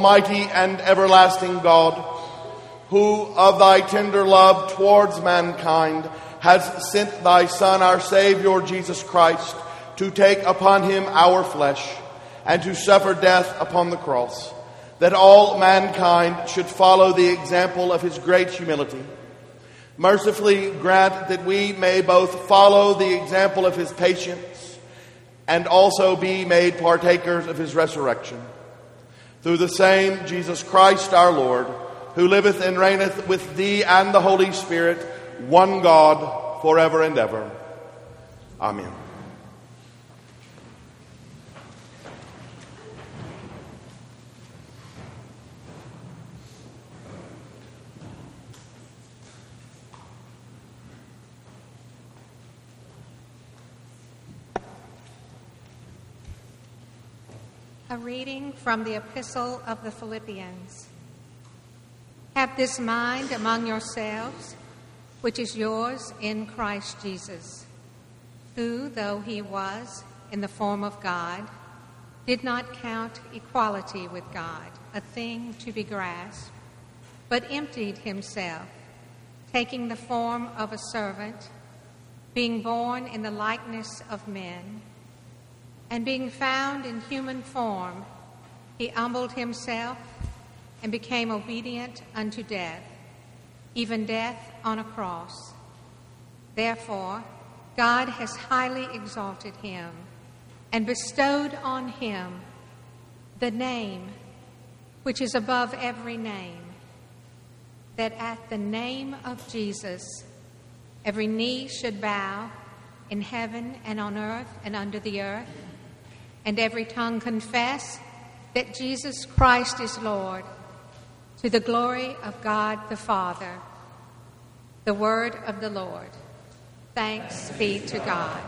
Almighty and everlasting God, who of thy tender love towards mankind has sent thy Son, our Savior Jesus Christ, to take upon him our flesh and to suffer death upon the cross, that all mankind should follow the example of his great humility. Mercifully grant that we may both follow the example of his patience and also be made partakers of his resurrection through the same Jesus Christ our Lord, who liveth and reigneth with thee and the Holy Spirit, one God, forever and ever. Amen. A reading from the Epistle of the Philippians. Have this mind among yourselves, which is yours in Christ Jesus, who, though he was in the form of God, did not count equality with God a thing to be grasped, but emptied himself, taking the form of a servant, being born in the likeness of men and being found in human form, he humbled himself and became obedient unto death, even death on a cross. Therefore, God has highly exalted him and bestowed on him the name which is above every name, that at the name of Jesus every knee should bow in heaven and on earth and under the earth and every tongue confess that Jesus Christ is Lord, to the glory of God the Father. The word of the Lord. Thanks be to God.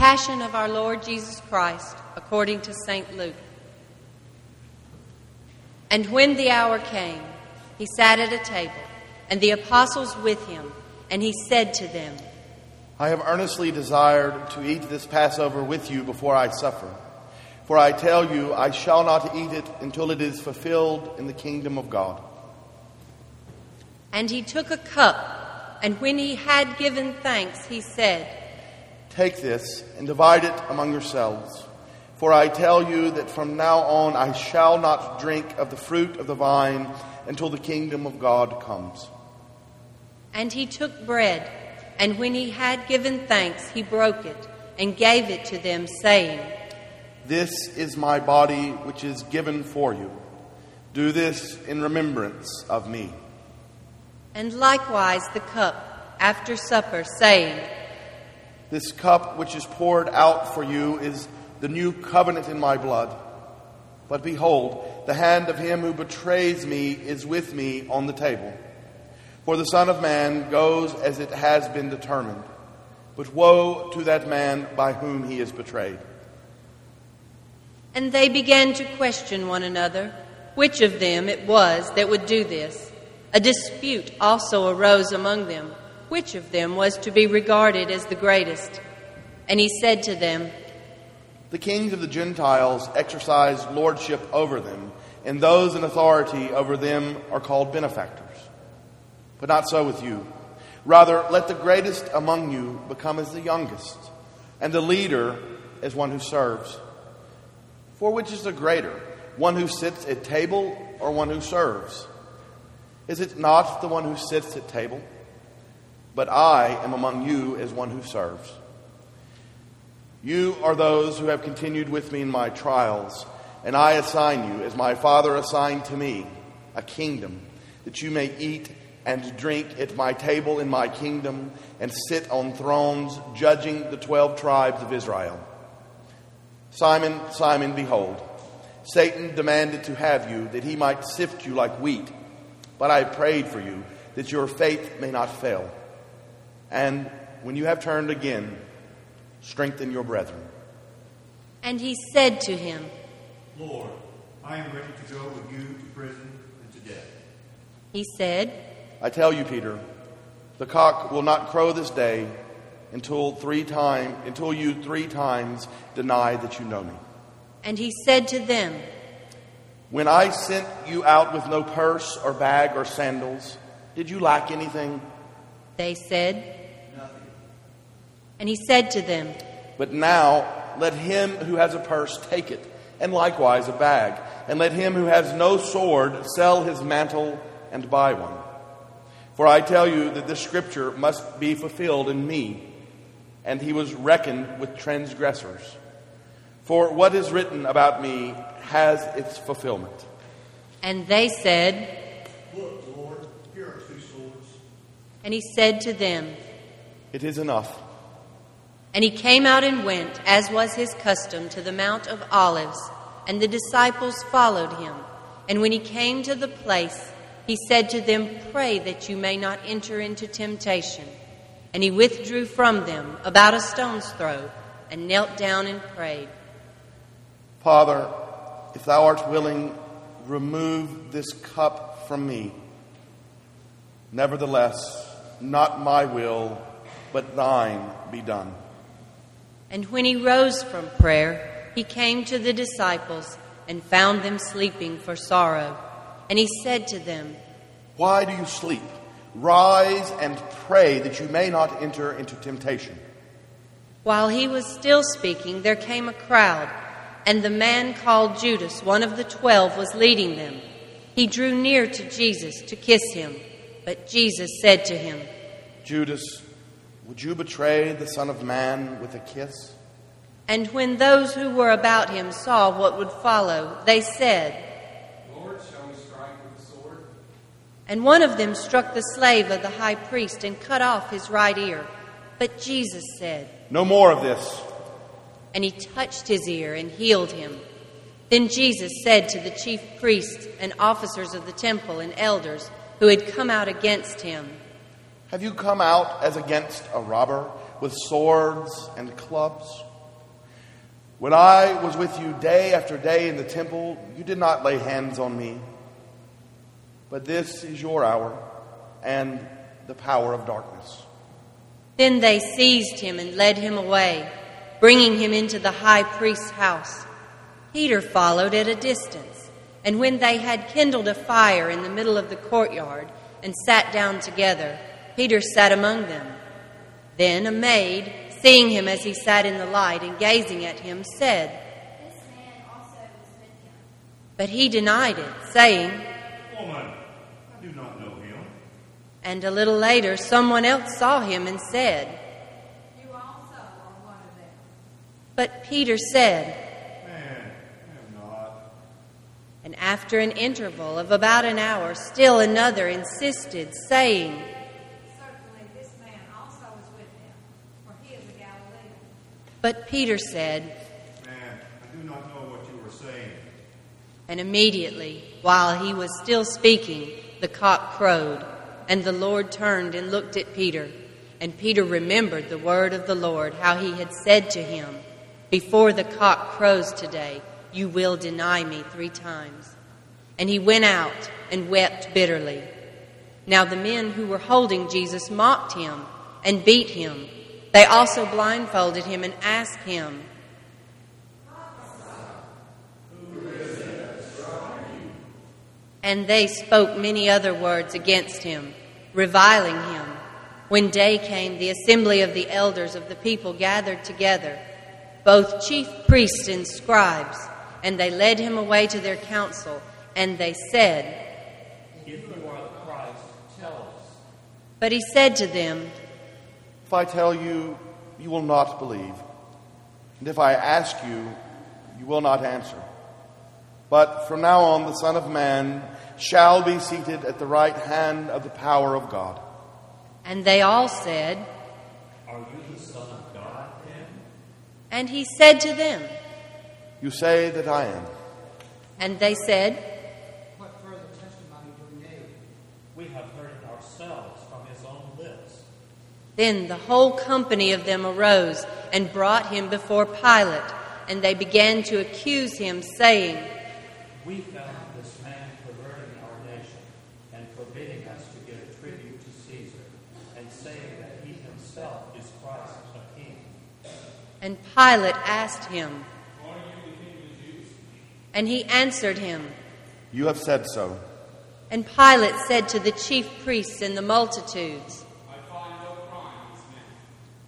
Passion of our Lord Jesus Christ, according to St. Luke. And when the hour came, he sat at a table, and the apostles with him, and he said to them, I have earnestly desired to eat this Passover with you before I suffer. For I tell you, I shall not eat it until it is fulfilled in the kingdom of God. And he took a cup, and when he had given thanks, he said, Take this and divide it among yourselves. For I tell you that from now on I shall not drink of the fruit of the vine until the kingdom of God comes. And he took bread, and when he had given thanks, he broke it and gave it to them, saying, This is my body, which is given for you. Do this in remembrance of me. And likewise the cup after supper, saying, This cup which is poured out for you is the new covenant in my blood. But behold, the hand of him who betrays me is with me on the table. For the Son of Man goes as it has been determined. But woe to that man by whom he is betrayed. And they began to question one another which of them it was that would do this. A dispute also arose among them, which of them was to be regarded as the greatest. And he said to them, The kings of the Gentiles exercise lordship over them, and those in authority over them are called benefactors. But not so with you. Rather, let the greatest among you become as the youngest, and the leader as one who serves. For which is the greater, one who sits at table or one who serves? Is it not the one who sits at table? But I am among you as one who serves. You are those who have continued with me in my trials, and I assign you, as my Father assigned to me, a kingdom, that you may eat and drink at my table in my kingdom, and sit on thrones, judging the twelve tribes of Israel. Simon, Simon, behold, Satan demanded to have you that he might sift you like wheat, but I prayed for you that your faith may not fail. And when you have turned again, strengthen your brethren. And he said to him, Lord, I am ready to go with you to prison and to death. He said, I tell you, Peter, the cock will not crow this day until three time until you three times deny that you know me. And he said to them, When I sent you out with no purse or bag or sandals, did you lack anything? They said, Nothing. And he said to them, But now let him who has a purse take it, and likewise a bag, and let him who has no sword sell his mantle and buy one. For I tell you that this scripture must be fulfilled in me. And he was reckoned with transgressors. For what is written about me has its fulfillment. And they said, Look, Lord, here are two swords. And he said to them, It is enough. And he came out and went, as was his custom, to the Mount of Olives, and the disciples followed him. And when he came to the place, he said to them, Pray that you may not enter into temptation. And he withdrew from them about a stone's throw, and knelt down and prayed. Father, if thou art willing, remove this cup from me. Nevertheless, not my will, but thine be done. And when he rose from prayer, he came to the disciples and found them sleeping for sorrow. And he said to them, Why do you sleep? Rise and pray that you may not enter into temptation. While he was still speaking, there came a crowd, and the man called Judas, one of the twelve, was leading them. He drew near to Jesus to kiss him, but Jesus said to him, Judas, would you betray the Son of Man with a kiss? And when those who were about him saw what would follow, they said, Lord, shall we strike with the sword? And one of them struck the slave of the high priest and cut off his right ear. But Jesus said, No more of this. And he touched his ear and healed him. Then Jesus said to the chief priests and officers of the temple and elders who had come out against him, Have you come out as against a robber with swords and clubs? When I was with you day after day in the temple, you did not lay hands on me. But this is your hour and the power of darkness. Then they seized him and led him away, bringing him into the high priest's house. Peter followed at a distance, and when they had kindled a fire in the middle of the courtyard and sat down together, Peter sat among them. Then a maid, seeing him as he sat in the light and gazing at him, said, This man also was with him. But he denied it, saying, Woman, I do not know him. And a little later, someone else saw him and said, You also are one of them. But Peter said, Man, I am not. and after an interval of about an hour, still another insisted, saying, Certainly this man also was with him, for he is a Galilean. But Peter said, Man, I do not know what you are saying. and immediately, while he was still speaking, the cock crowed, and the Lord turned and looked at Peter. And Peter remembered the word of the Lord, how he had said to him, Before the cock crows today, you will deny me three times. And he went out and wept bitterly. Now the men who were holding Jesus mocked him and beat him. They also blindfolded him and asked him, And they spoke many other words against him, reviling him. When day came, the assembly of the elders of the people gathered together, both chief priests and scribes, and they led him away to their council, and they said, If you are the Christ, tell us. But he said to them, If I tell you, you will not believe. And if I ask you, you will not answer. But from now on, the Son of Man shall be seated at the right hand of the power of God. And they all said, Are you the Son of God then? And he said to them, You say that I am. And they said, What further testimony do we need? We have heard it ourselves from his own lips. Then the whole company of them arose and brought him before Pilate, and they began to accuse him, saying, We found this man perverting our nation and forbidding us to give tribute to Caesar, and saying that he himself is Christ, a king. And Pilate asked him, Are you the king of the Jews? And he answered him. You have said so. And Pilate said to the chief priests and the multitudes,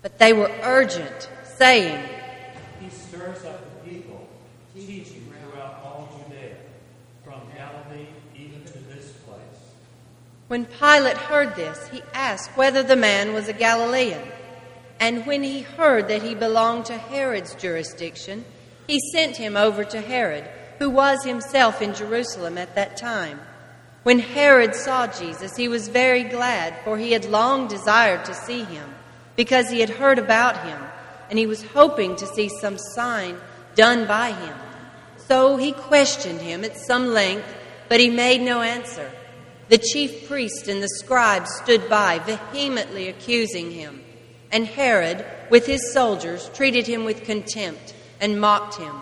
But they were urgent, saying, He stirs up the people, teaching throughout all Judea, from Galilee even to this place. When Pilate heard this, he asked whether the man was a Galilean. And when he heard that he belonged to Herod's jurisdiction, he sent him over to Herod, who was himself in Jerusalem at that time. When Herod saw Jesus, he was very glad, for he had long desired to see him, because he had heard about him, and he was hoping to see some sign done by him. So he questioned him at some length, but he made no answer. The chief priest and the scribes stood by, vehemently accusing him. And Herod, with his soldiers, treated him with contempt and mocked him.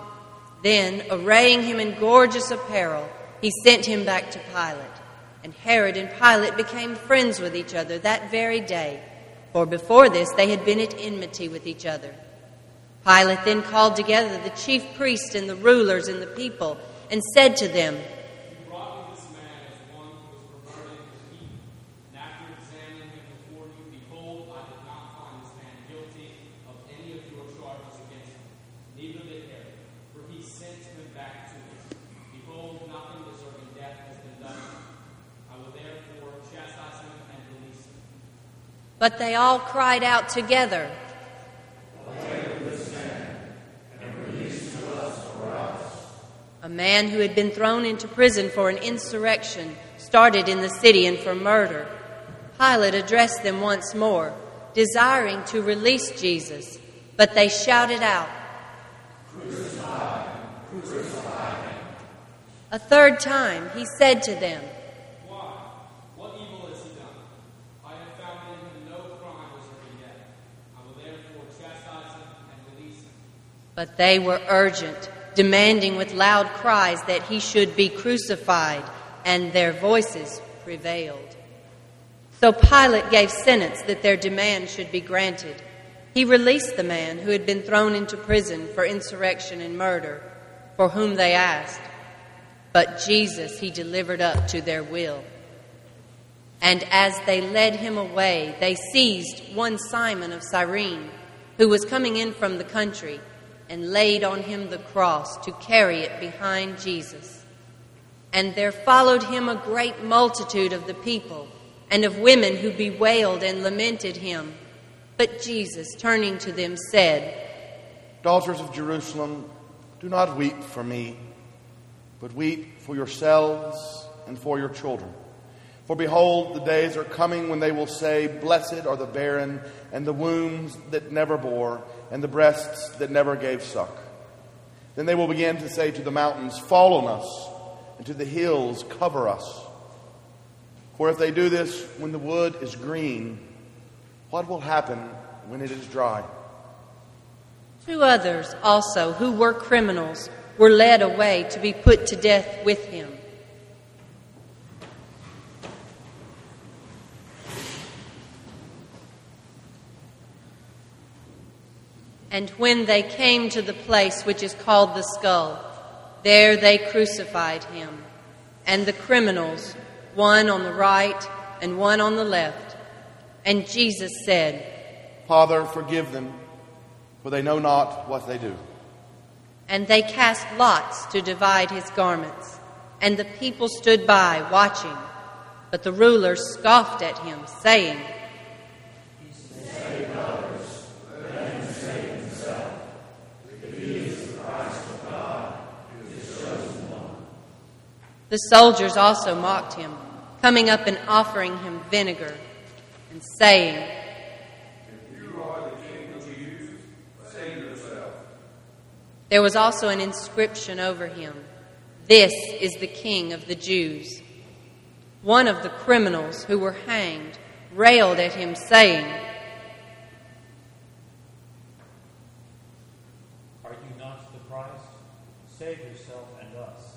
Then, arraying him in gorgeous apparel, he sent him back to Pilate. And Herod and Pilate became friends with each other that very day, for before this they had been at enmity with each other. Pilate then called together the chief priests and the rulers and the people and said to them, You brought me this man as one who was perverting the people. And after examining him before you, behold, I did not find this man guilty of any of your charges against him. Neither did Herod, for he sent him back to us. Behold, nothing deserving death has been done to him. I will therefore chastise him and release him. But they all cried out together, A man who had been thrown into prison for an insurrection started in the city and for murder. Pilate addressed them once more, desiring to release Jesus, but they shouted out, A third time he said to them, Why? What evil has he done? I have found in him no crime deserving death. I will therefore chastise him and release him. But they were urgent, demanding with loud cries that he should be crucified, and their voices prevailed. So Pilate gave sentence that their demand should be granted. He released the man who had been thrown into prison for insurrection and murder, for whom they asked. But Jesus he delivered up to their will. And as they led him away, they seized one Simon of Cyrene, who was coming in from the country, and laid on him the cross to carry it behind Jesus. And there followed him a great multitude of the people, and of women who bewailed and lamented him. But Jesus, turning to them, said, Daughters of Jerusalem, do not weep for me, but weep for yourselves and for your children. For behold, the days are coming when they will say, Blessed are the barren, and the wombs that never bore, and the breasts that never gave suck. Then they will begin to say to the mountains, Fall on us, and to the hills, Cover us. For if they do this when the wood is green, what will happen when it is dry? Two others also, who were criminals, were led away to be put to death with him. And when they came to the place which is called the skull, there they crucified him, and the criminals, one on the right and one on the left. And Jesus said, Father, forgive them, for they know not what they do. And they cast lots to divide his garments. And the people stood by, watching. But the ruler scoffed at him, saying, The soldiers also mocked him, coming up and offering him vinegar, and saying, There was also an inscription over him This is the King of the Jews. One of the criminals who were hanged railed at him, saying, Are you not the Christ? Save yourself and us.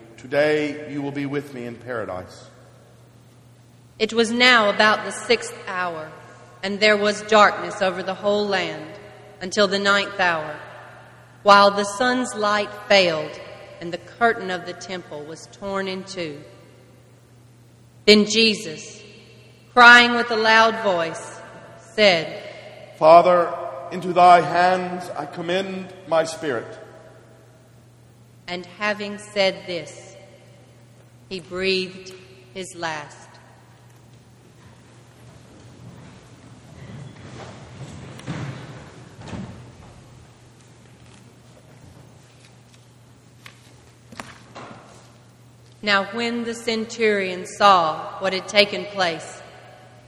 today you will be with me in paradise. It was now about the sixth hour, and there was darkness over the whole land until the ninth hour, while the sun's light failed and the curtain of the temple was torn in two. Then Jesus, crying with a loud voice, said, Father, into thy hands I commend my spirit. And having said this, he breathed his last. Now, when the centurion saw what had taken place,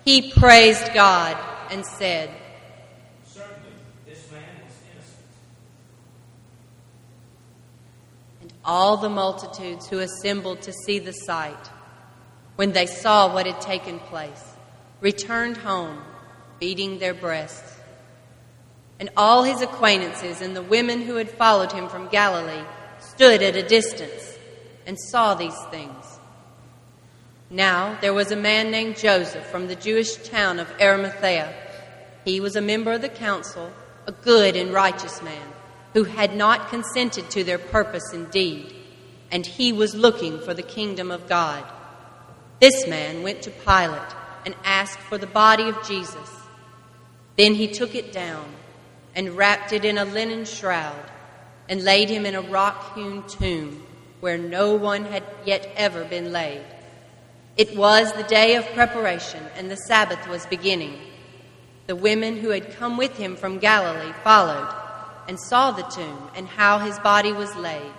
he praised God and said, Certainly, this man was innocent. And all the multitudes who assembled to see the sight, when they saw what had taken place, returned home, beating their breasts. And all his acquaintances and the women who had followed him from Galilee stood at a distance and saw these things. Now there was a man named Joseph from the Jewish town of Arimathea. He was a member of the council, a good and righteous man, who had not consented to their purpose and deed, and he was looking for the kingdom of God. This man went to Pilate and asked for the body of Jesus. Then he took it down and wrapped it in a linen shroud and laid him in a rock hewn tomb where no one had yet ever been laid. It was the day of preparation, and the Sabbath was beginning. The women who had come with him from Galilee followed, and saw the tomb and how his body was laid.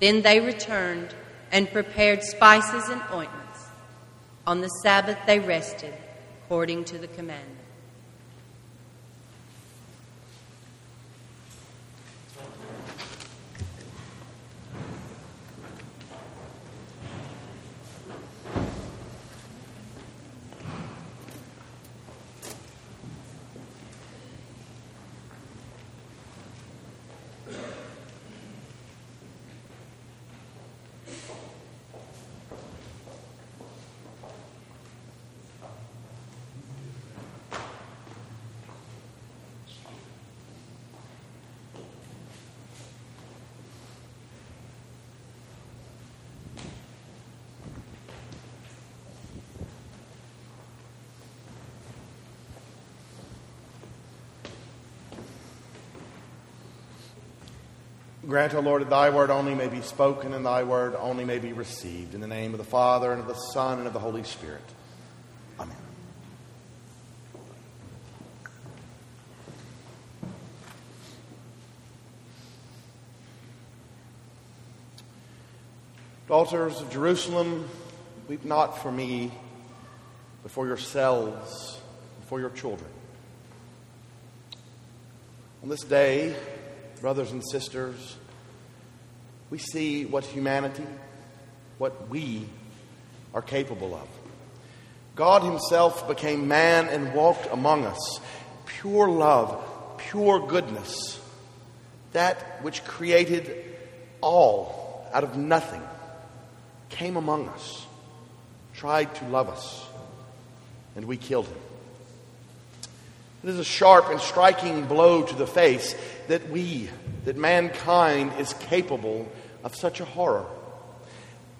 Then they returned and prepared spices and ointments. On the Sabbath they rested, according to the commandment. Grant, O Lord, that thy word only may be spoken and thy word only may be received. In the name of the Father, and of the Son, and of the Holy Spirit. Amen. Daughters of Jerusalem, weep not for me, but for yourselves, and for your children. On this day, brothers and sisters, we see what humanity, what we are capable of. God Himself became man and walked among us. Pure love, pure goodness, that which created all out of nothing, came among us, tried to love us, and we killed Him. It is a sharp and striking blow to the face that we, that mankind is capable of such a horror.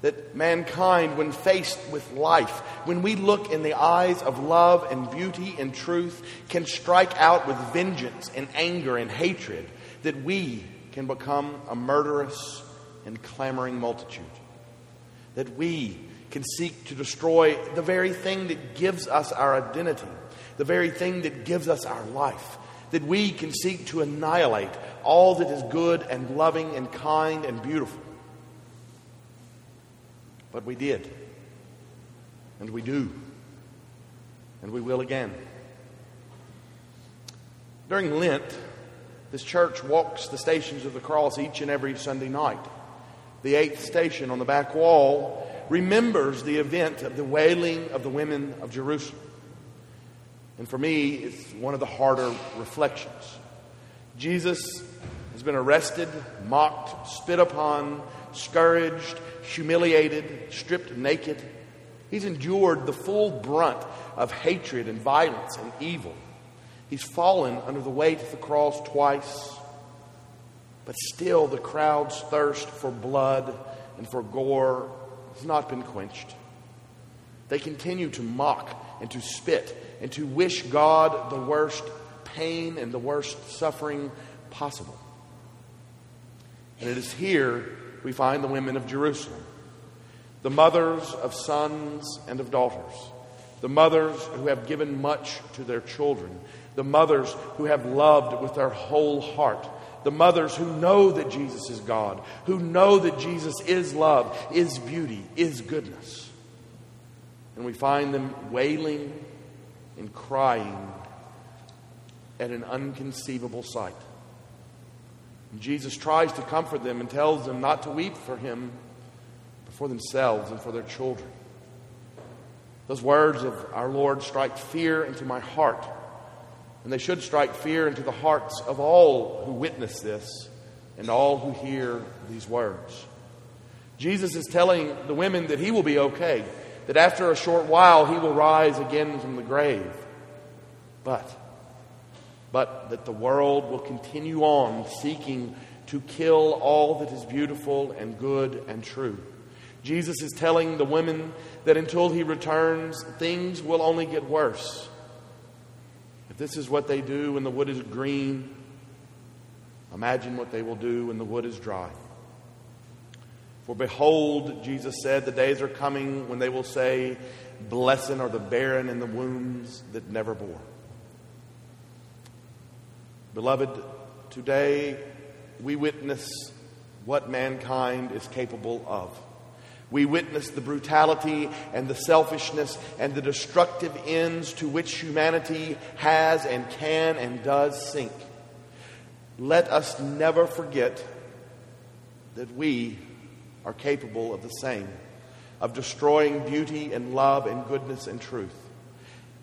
That mankind, when faced with life, when we look in the eyes of love and beauty and truth, can strike out with vengeance and anger and hatred, that we can become a murderous and clamoring multitude. That we can seek to destroy the very thing that gives us our identity, the very thing that gives us our life that we can seek to annihilate all that is good and loving and kind and beautiful. But we did. And we do. And we will again. During Lent, this church walks the stations of the cross each and every Sunday night. The eighth station on the back wall remembers the event of the wailing of the women of Jerusalem. And for me, it's one of the harder reflections. Jesus has been arrested, mocked, spit upon, scourged, humiliated, stripped naked. He's endured the full brunt of hatred and violence and evil. He's fallen under the weight of the cross twice. But still, the crowd's thirst for blood and for gore has not been quenched. They continue to mock and to spit and to wish God the worst pain and the worst suffering possible. And it is here we find the women of Jerusalem, the mothers of sons and of daughters, the mothers who have given much to their children, the mothers who have loved with their whole heart, the mothers who know that Jesus is God, who know that Jesus is love, is beauty, is goodness. And we find them wailing and crying at an unconceivable sight. And Jesus tries to comfort them and tells them not to weep for him, but for themselves and for their children. Those words of our Lord strike fear into my heart, and they should strike fear into the hearts of all who witness this and all who hear these words. Jesus is telling the women that he will be okay that after a short while he will rise again from the grave. But, but that the world will continue on seeking to kill all that is beautiful and good and true. Jesus is telling the women that until he returns, things will only get worse. If this is what they do when the wood is green, imagine what they will do when the wood is dry. For behold, Jesus said, the days are coming when they will say, Blessed are the barren and the wombs that never bore. Beloved, Today, we witness what mankind is capable of. We witness the brutality and the selfishness and the destructive ends to which humanity has and can and does sink. Let us never forget that we are capable of the same, of destroying beauty and love and goodness and truth.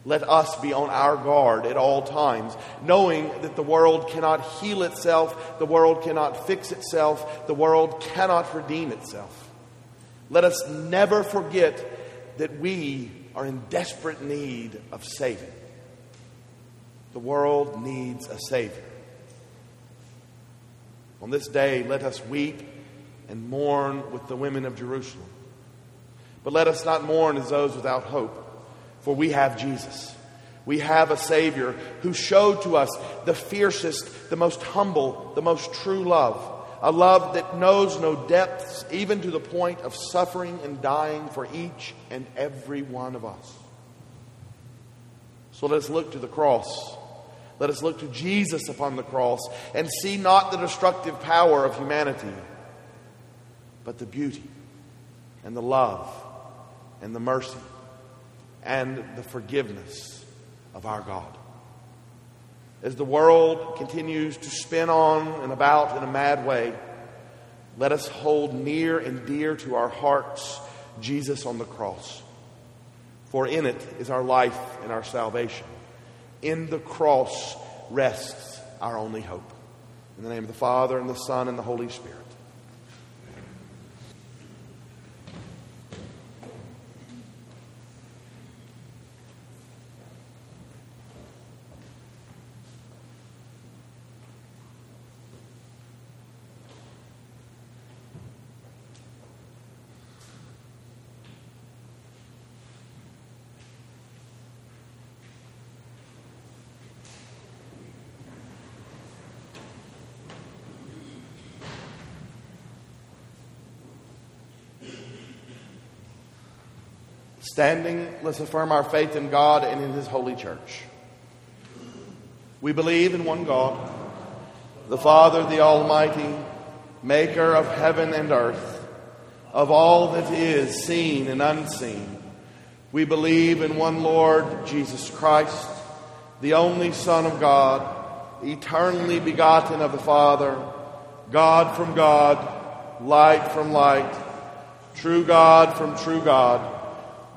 Let us be on our guard at all times, knowing that the world cannot heal itself, the world cannot fix itself, the world cannot redeem itself. Let us never forget that we are in desperate need of saving. The world needs a Savior. On this day, let us weep and mourn with the women of Jerusalem. But let us not mourn as those without hope. For we have Jesus. We have a Savior who showed to us the fiercest, the most humble, the most true love. A love that knows no depths, even to the point of suffering and dying for each and every one of us. So let us look to the cross. Let us look to Jesus upon the cross and see not the destructive power of humanity, but the beauty and the love and the mercy and the forgiveness of our God. As the world continues to spin on and about in a mad way, let us hold near and dear to our hearts Jesus on the cross. For in it is our life and our salvation. In the cross rests our only hope. In the name of the Father, and the Son, and the Holy Spirit. Standing, let's affirm our faith in God and in His holy church. We believe in one God, the Father, the Almighty, maker of heaven and earth, of all that is seen and unseen. We believe in one Lord, Jesus Christ, the only Son of God, eternally begotten of the Father, God from God, light from light, true God from true God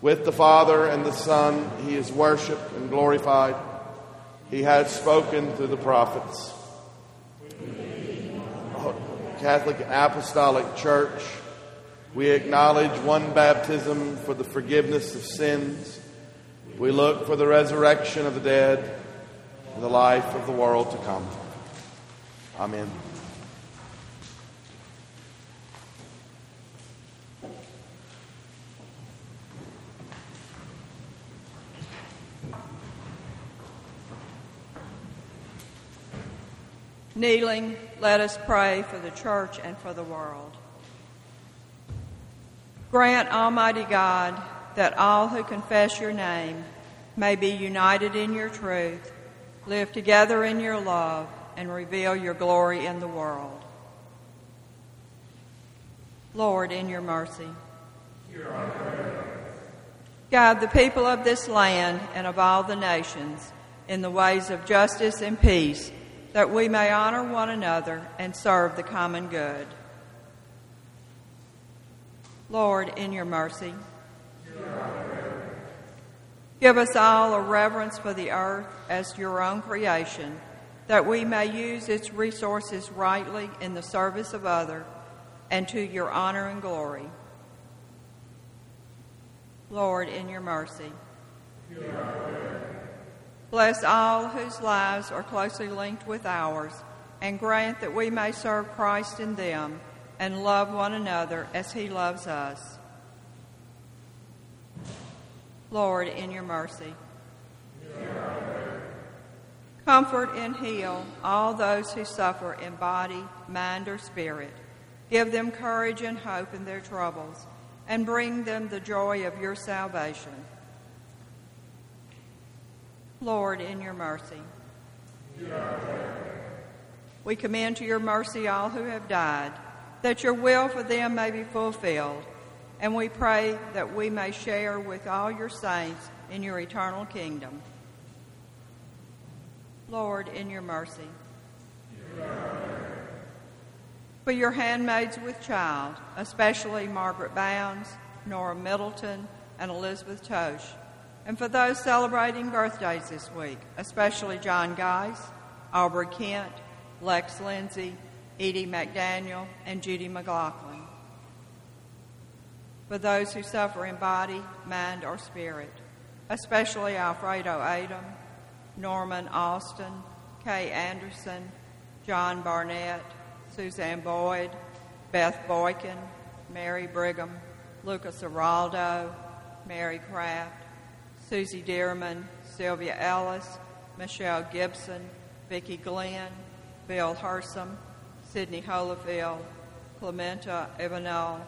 with the Father and the Son, he is worshiped and glorified. He has spoken through the prophets. Catholic Apostolic Church, we acknowledge one baptism for the forgiveness of sins. We look for the resurrection of the dead and the life of the world to come. Amen. Kneeling, let us pray for the church and for the world. Grant, Almighty God, that all who confess your name may be united in your truth, live together in your love, and reveal your glory in the world. Lord, in your mercy. Guide the people of this land and of all the nations in the ways of justice and peace that we may honor one another and serve the common good. Lord, in your mercy. Give us all a reverence for the earth as your own creation, that we may use its resources rightly in the service of others and to your honor and glory. Lord, in your mercy. Bless all whose lives are closely linked with ours, and grant that we may serve Christ in them and love one another as he loves us. Lord, in your mercy. Comfort and heal all those who suffer in body, mind, or spirit. Give them courage and hope in their troubles, and bring them the joy of your salvation. Lord, in your mercy. We commend to your mercy all who have died, that your will for them may be fulfilled. And we pray that we may share with all your saints in your eternal kingdom. Lord, in your mercy. For your handmaids with child, especially Margaret Bounds, Nora Middleton, and Elizabeth Tosh, and for those celebrating birthdays this week, especially John Geis, Aubrey Kent, Lex Lindsay, Edie McDaniel, and Judy McLaughlin. For those who suffer in body, mind, or spirit, especially Alfredo Adam, Norman Austin, Kay Anderson, John Barnett, Suzanne Boyd, Beth Boykin, Mary Brigham, Lucas Araldo, Mary Kraft, Susie Dearman, Sylvia Ellis, Michelle Gibson, Vicki Glenn, Bill Hersom, Sidney Holofield, Clementa Ivanel,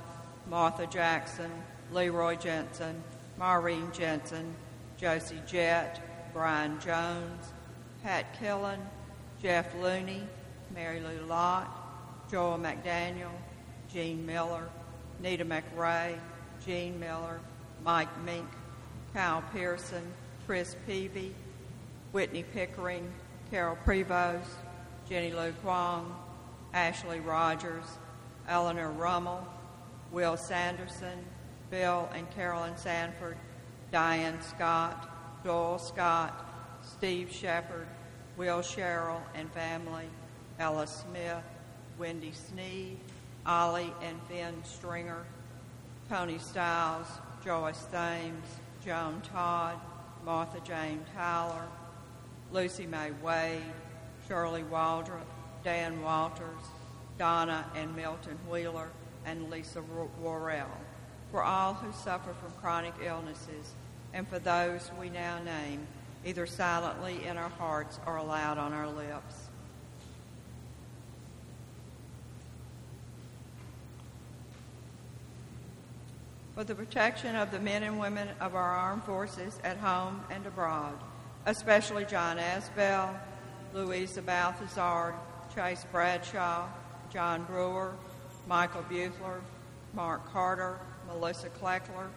Martha Jackson, Leroy Jensen, Maureen Jensen, Josie Jett, Brian Jones, Pat Killen, Jeff Looney, Mary Lou Lott, Joel McDaniel, Jean Miller, Nita McRae, Jean Miller, Mike Mink, Kyle Pearson, Chris Peavy, Whitney Pickering, Carol Prevost, Jenny Lou Kwong, Ashley Rogers, Eleanor Rummel, Will Sanderson, Bill and Carolyn Sanford, Diane Scott, Doyle Scott, Steve Shepard, Will Sherrill and family, Ella Smith, Wendy Sneed, Ollie and Finn Stringer, Tony Stiles, Joyce Thames, Joan Todd, Martha Jane Tyler, Lucy Mae Wade, Shirley Waldrop, Dan Walters, Donna and Milton Wheeler, and Lisa Worrell, for all who suffer from chronic illnesses, and for those we now name, either silently in our hearts or aloud on our lips. For the protection of the men and women of our armed forces at home and abroad, especially John Asbell, Louisa Balthazar, Chase Bradshaw, John Brewer, Michael Buechler, Mark Carter, Melissa Kleckler,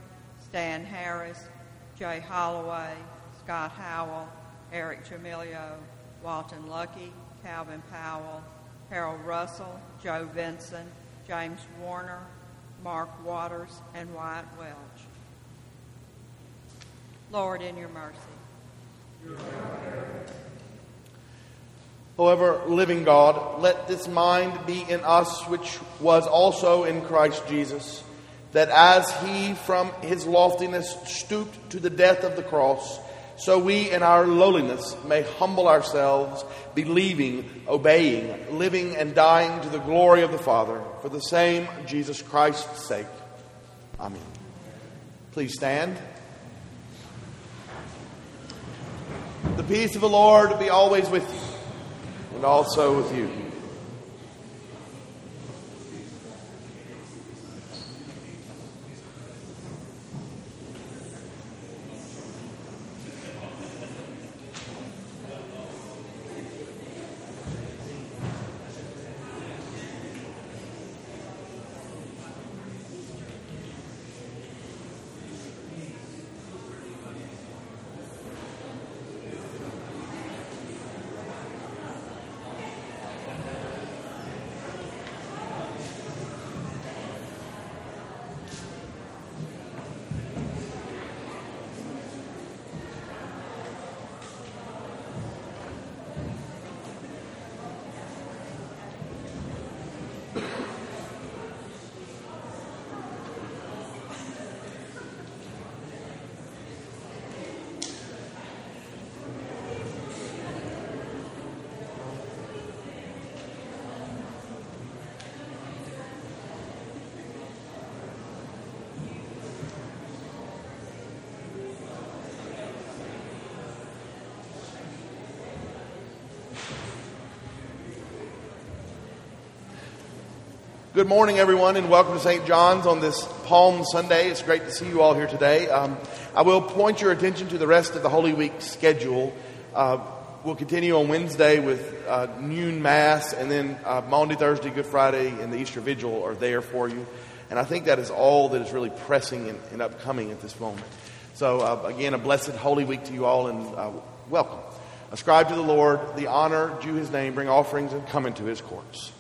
Stan Harris, Jay Holloway, Scott Howell, Eric Jamilio, Walton Lucky, Calvin Powell, Harold Russell, Joe Vinson, James Warner, Mark Waters, and Wyatt Welch. Lord, in your mercy. However, living God, let this mind be in us which was also in Christ Jesus, that as he from his loftiness stooped to the death of the cross, so we in our lowliness may humble ourselves, believing, obeying, living, and dying to the glory of the Father, for the same Jesus Christ's sake. Amen. Please stand. The peace of the Lord be always with you and also with you. Good morning, everyone, and welcome to St. John's on this Palm Sunday. It's great to see you all here today. Um, I will point your attention to the rest of the Holy Week schedule. Uh, we'll continue on Wednesday with uh, noon Mass, and then uh, Maundy, Thursday, Good Friday, and the Easter Vigil are there for you. And I think that is all that is really pressing and, and upcoming at this moment. So, uh, again, a blessed Holy Week to you all, and uh, welcome. Ascribe to the Lord the honor due his name, bring offerings, and come into his courts.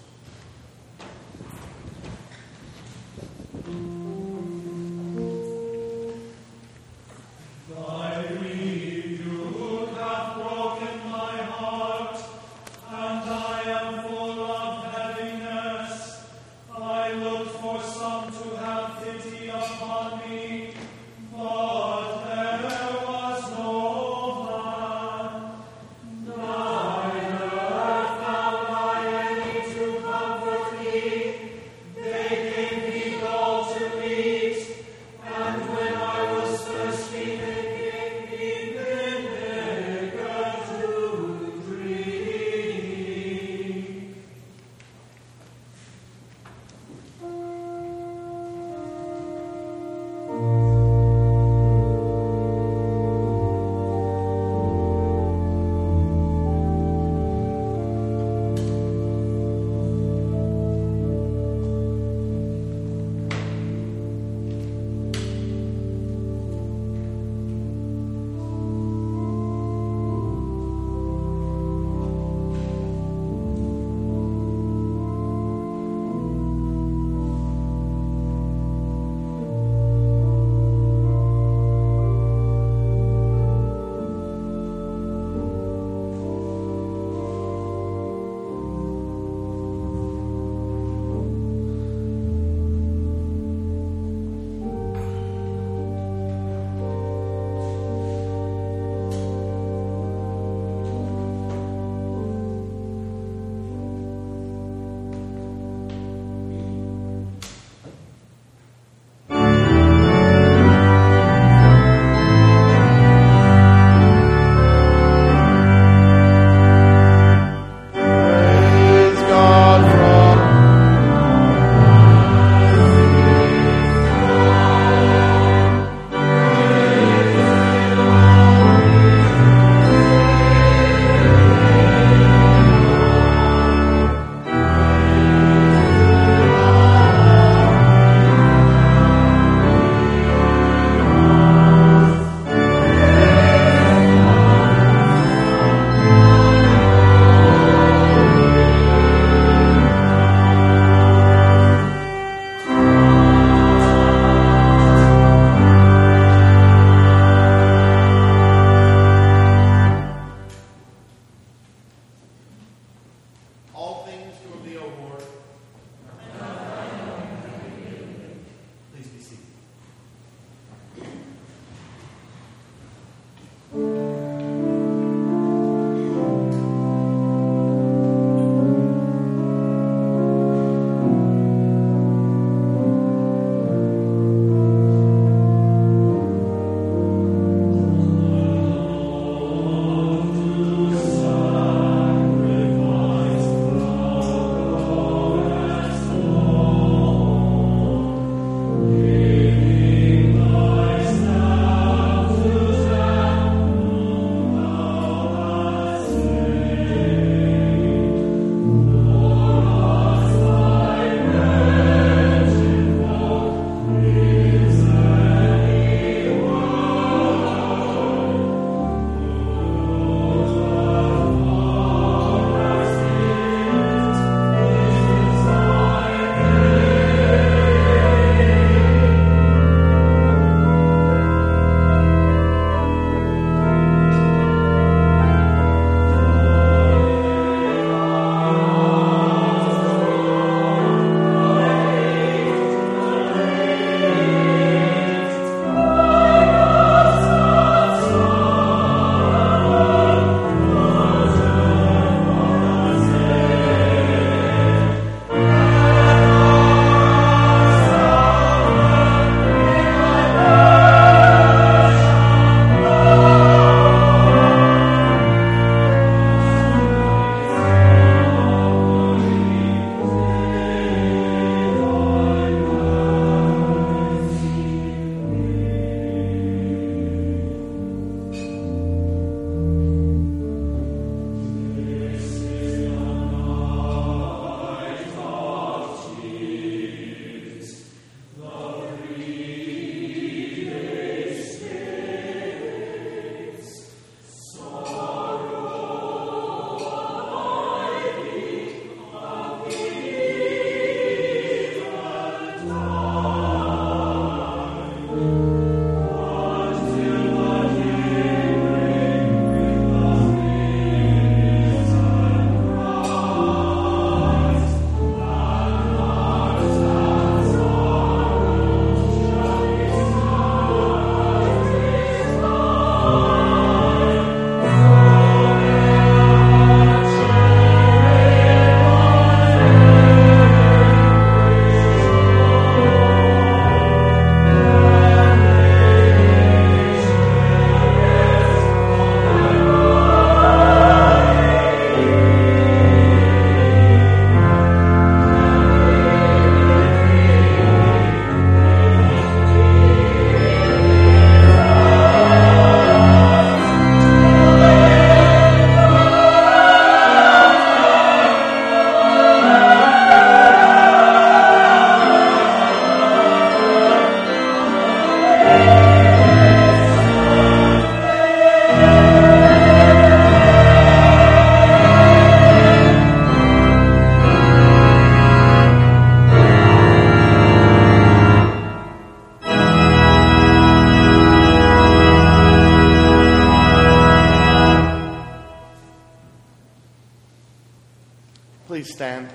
Please stand?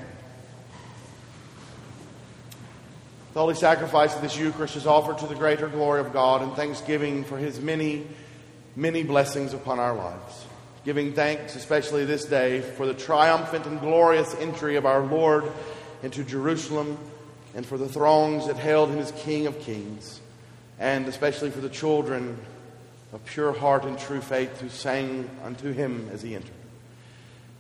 The holy sacrifice of this Eucharist is offered to the greater glory of God and thanksgiving for his many, many blessings upon our lives. Giving thanks, especially this day, for the triumphant and glorious entry of our Lord into Jerusalem and for the throngs that hailed him as King of Kings, and especially for the children of pure heart and true faith who sang unto him as he entered.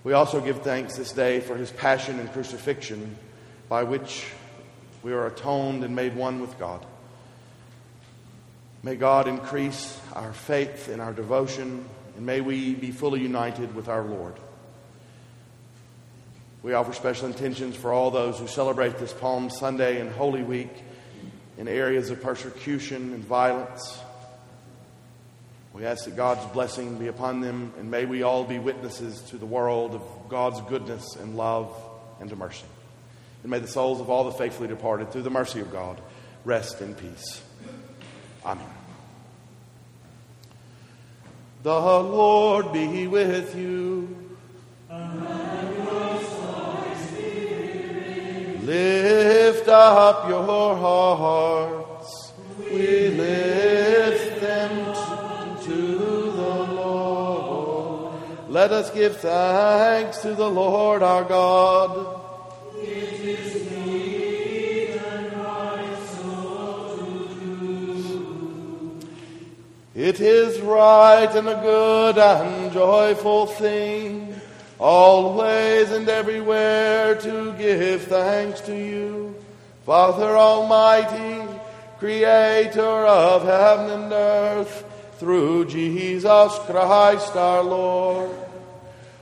We also give thanks this day for his passion and crucifixion, by which we are atoned and made one with God. May God increase our faith and our devotion, and may we be fully united with our Lord. We offer special intentions for all those who celebrate this Palm Sunday and Holy Week in areas of persecution and violence. We ask that God's blessing be upon them, and may we all be witnesses to the world of God's goodness and love and to mercy. And may the souls of all the faithfully departed, through the mercy of God, rest in peace. Amen. The Lord be with you. Lift up your hearts. We lift them Let us give thanks to the Lord our God. It is right and a good and joyful thing, always and everywhere to give thanks to you, Father Almighty, Creator of heaven and earth, through Jesus Christ our Lord.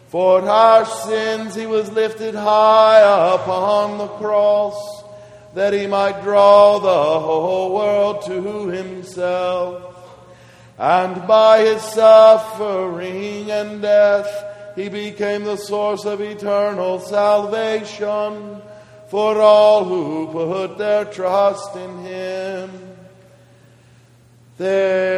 For our sins he was lifted high upon the cross, that he might draw the whole world to himself. And by his suffering and death, he became the source of eternal salvation for all who put their trust in him. Therefore,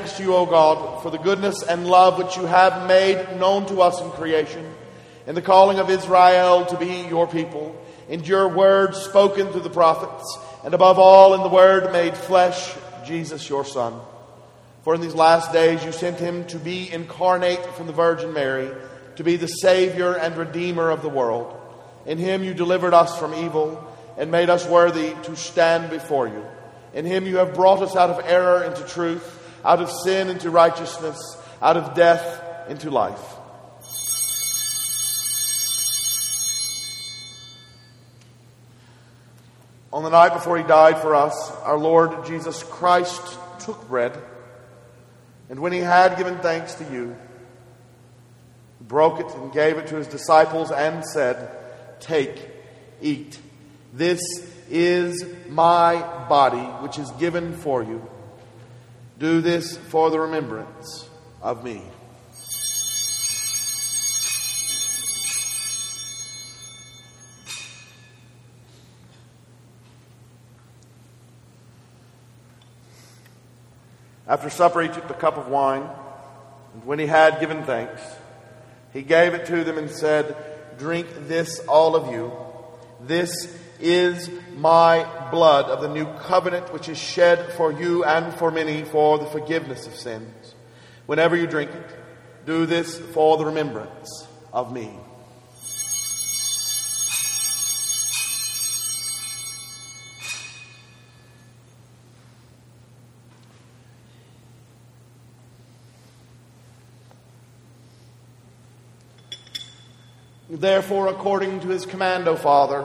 Thanks to you, O God, for the goodness and love which you have made known to us in creation, in the calling of Israel to be your people, in your word spoken through the prophets, and above all in the word made flesh, Jesus your Son. For in these last days you sent him to be incarnate from the Virgin Mary, to be the Savior and Redeemer of the world. In him you delivered us from evil and made us worthy to stand before you. In him you have brought us out of error into truth, out of sin into righteousness, out of death into life. On the night before he died for us, our Lord Jesus Christ took bread, and when he had given thanks to you, he broke it and gave it to his disciples and said, Take, eat. This is my body, which is given for you. Do this for the remembrance of me. After supper, he took the cup of wine, and when he had given thanks, He gave it to them and said, Drink this, all of you. This is my blood of the new covenant, which is shed for you and for many for the forgiveness of sins. Whenever you drink it, do this for the remembrance of me. Therefore, according to his command, O Father,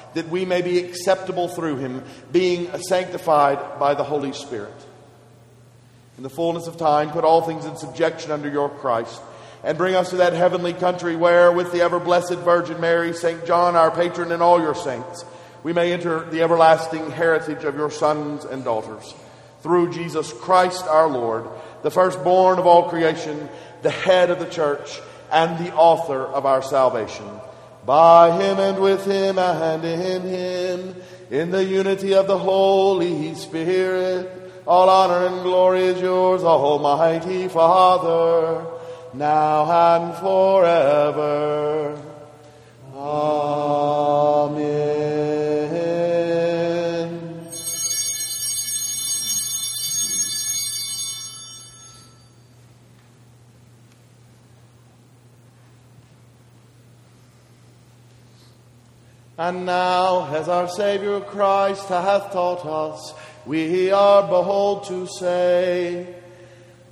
that we may be acceptable through him, being sanctified by the Holy Spirit. In the fullness of time, put all things in subjection under your Christ, and bring us to that heavenly country where, with the ever blessed Virgin Mary, St. John, our patron, and all your saints, we may enter the everlasting heritage of your sons and daughters. Through Jesus Christ our Lord, the firstborn of all creation, the head of the church, and the author of our salvation. By him and with him and in him, in the unity of the Holy Spirit, all honor and glory is yours, Almighty Father, now and forever. Amen. And now, as our Savior Christ hath taught us, we are bold to say,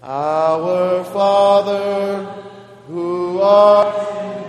Our Father, who art in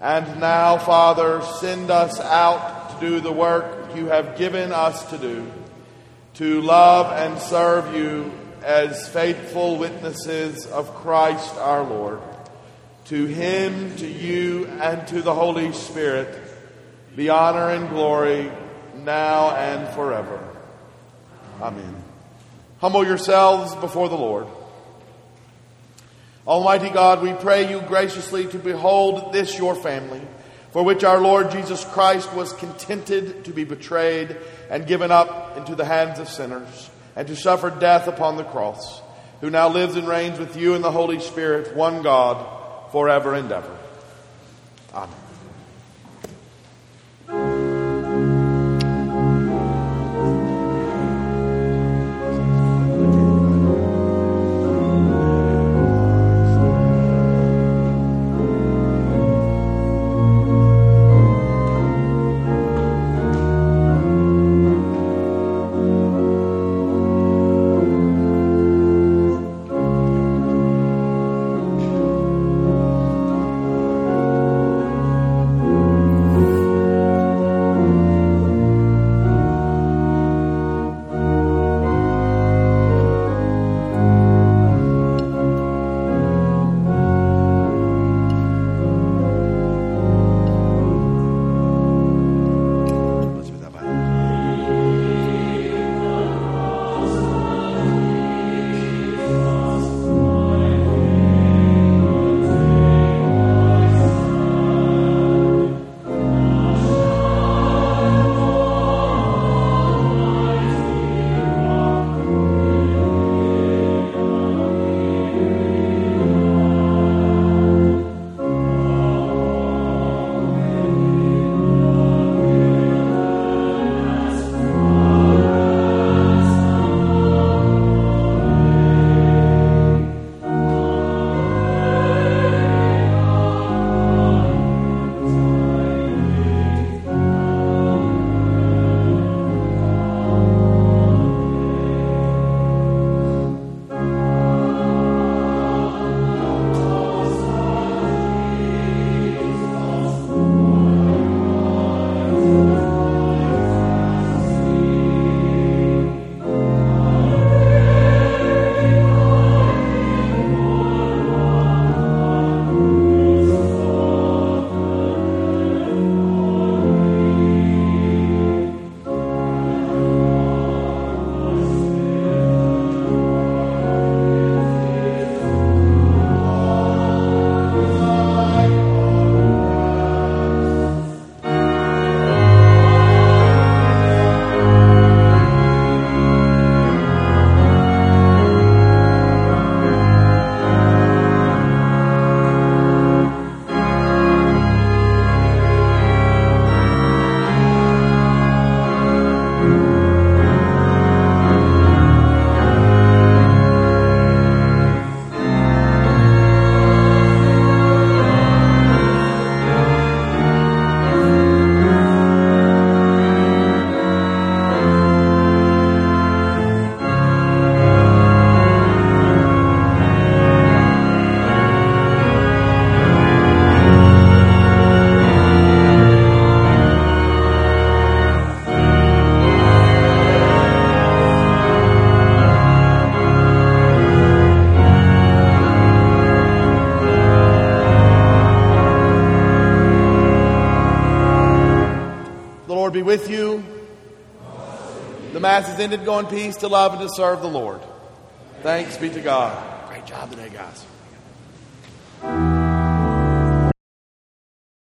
And now, Father, send us out to do the work you have given us to do, to love and serve you as faithful witnesses of Christ our Lord. To him, to you, and to the Holy Spirit be honor and glory now and forever. Amen. Humble yourselves before the Lord. Almighty God, we pray you graciously to behold this your family, for which our Lord Jesus Christ was contented to be betrayed and given up into the hands of sinners, and to suffer death upon the cross, who now lives and reigns with you in the Holy Spirit, one God, forever and ever. Amen. Be with you. The Mass is ended. Go in peace to love and to serve the Lord. Thanks be to God.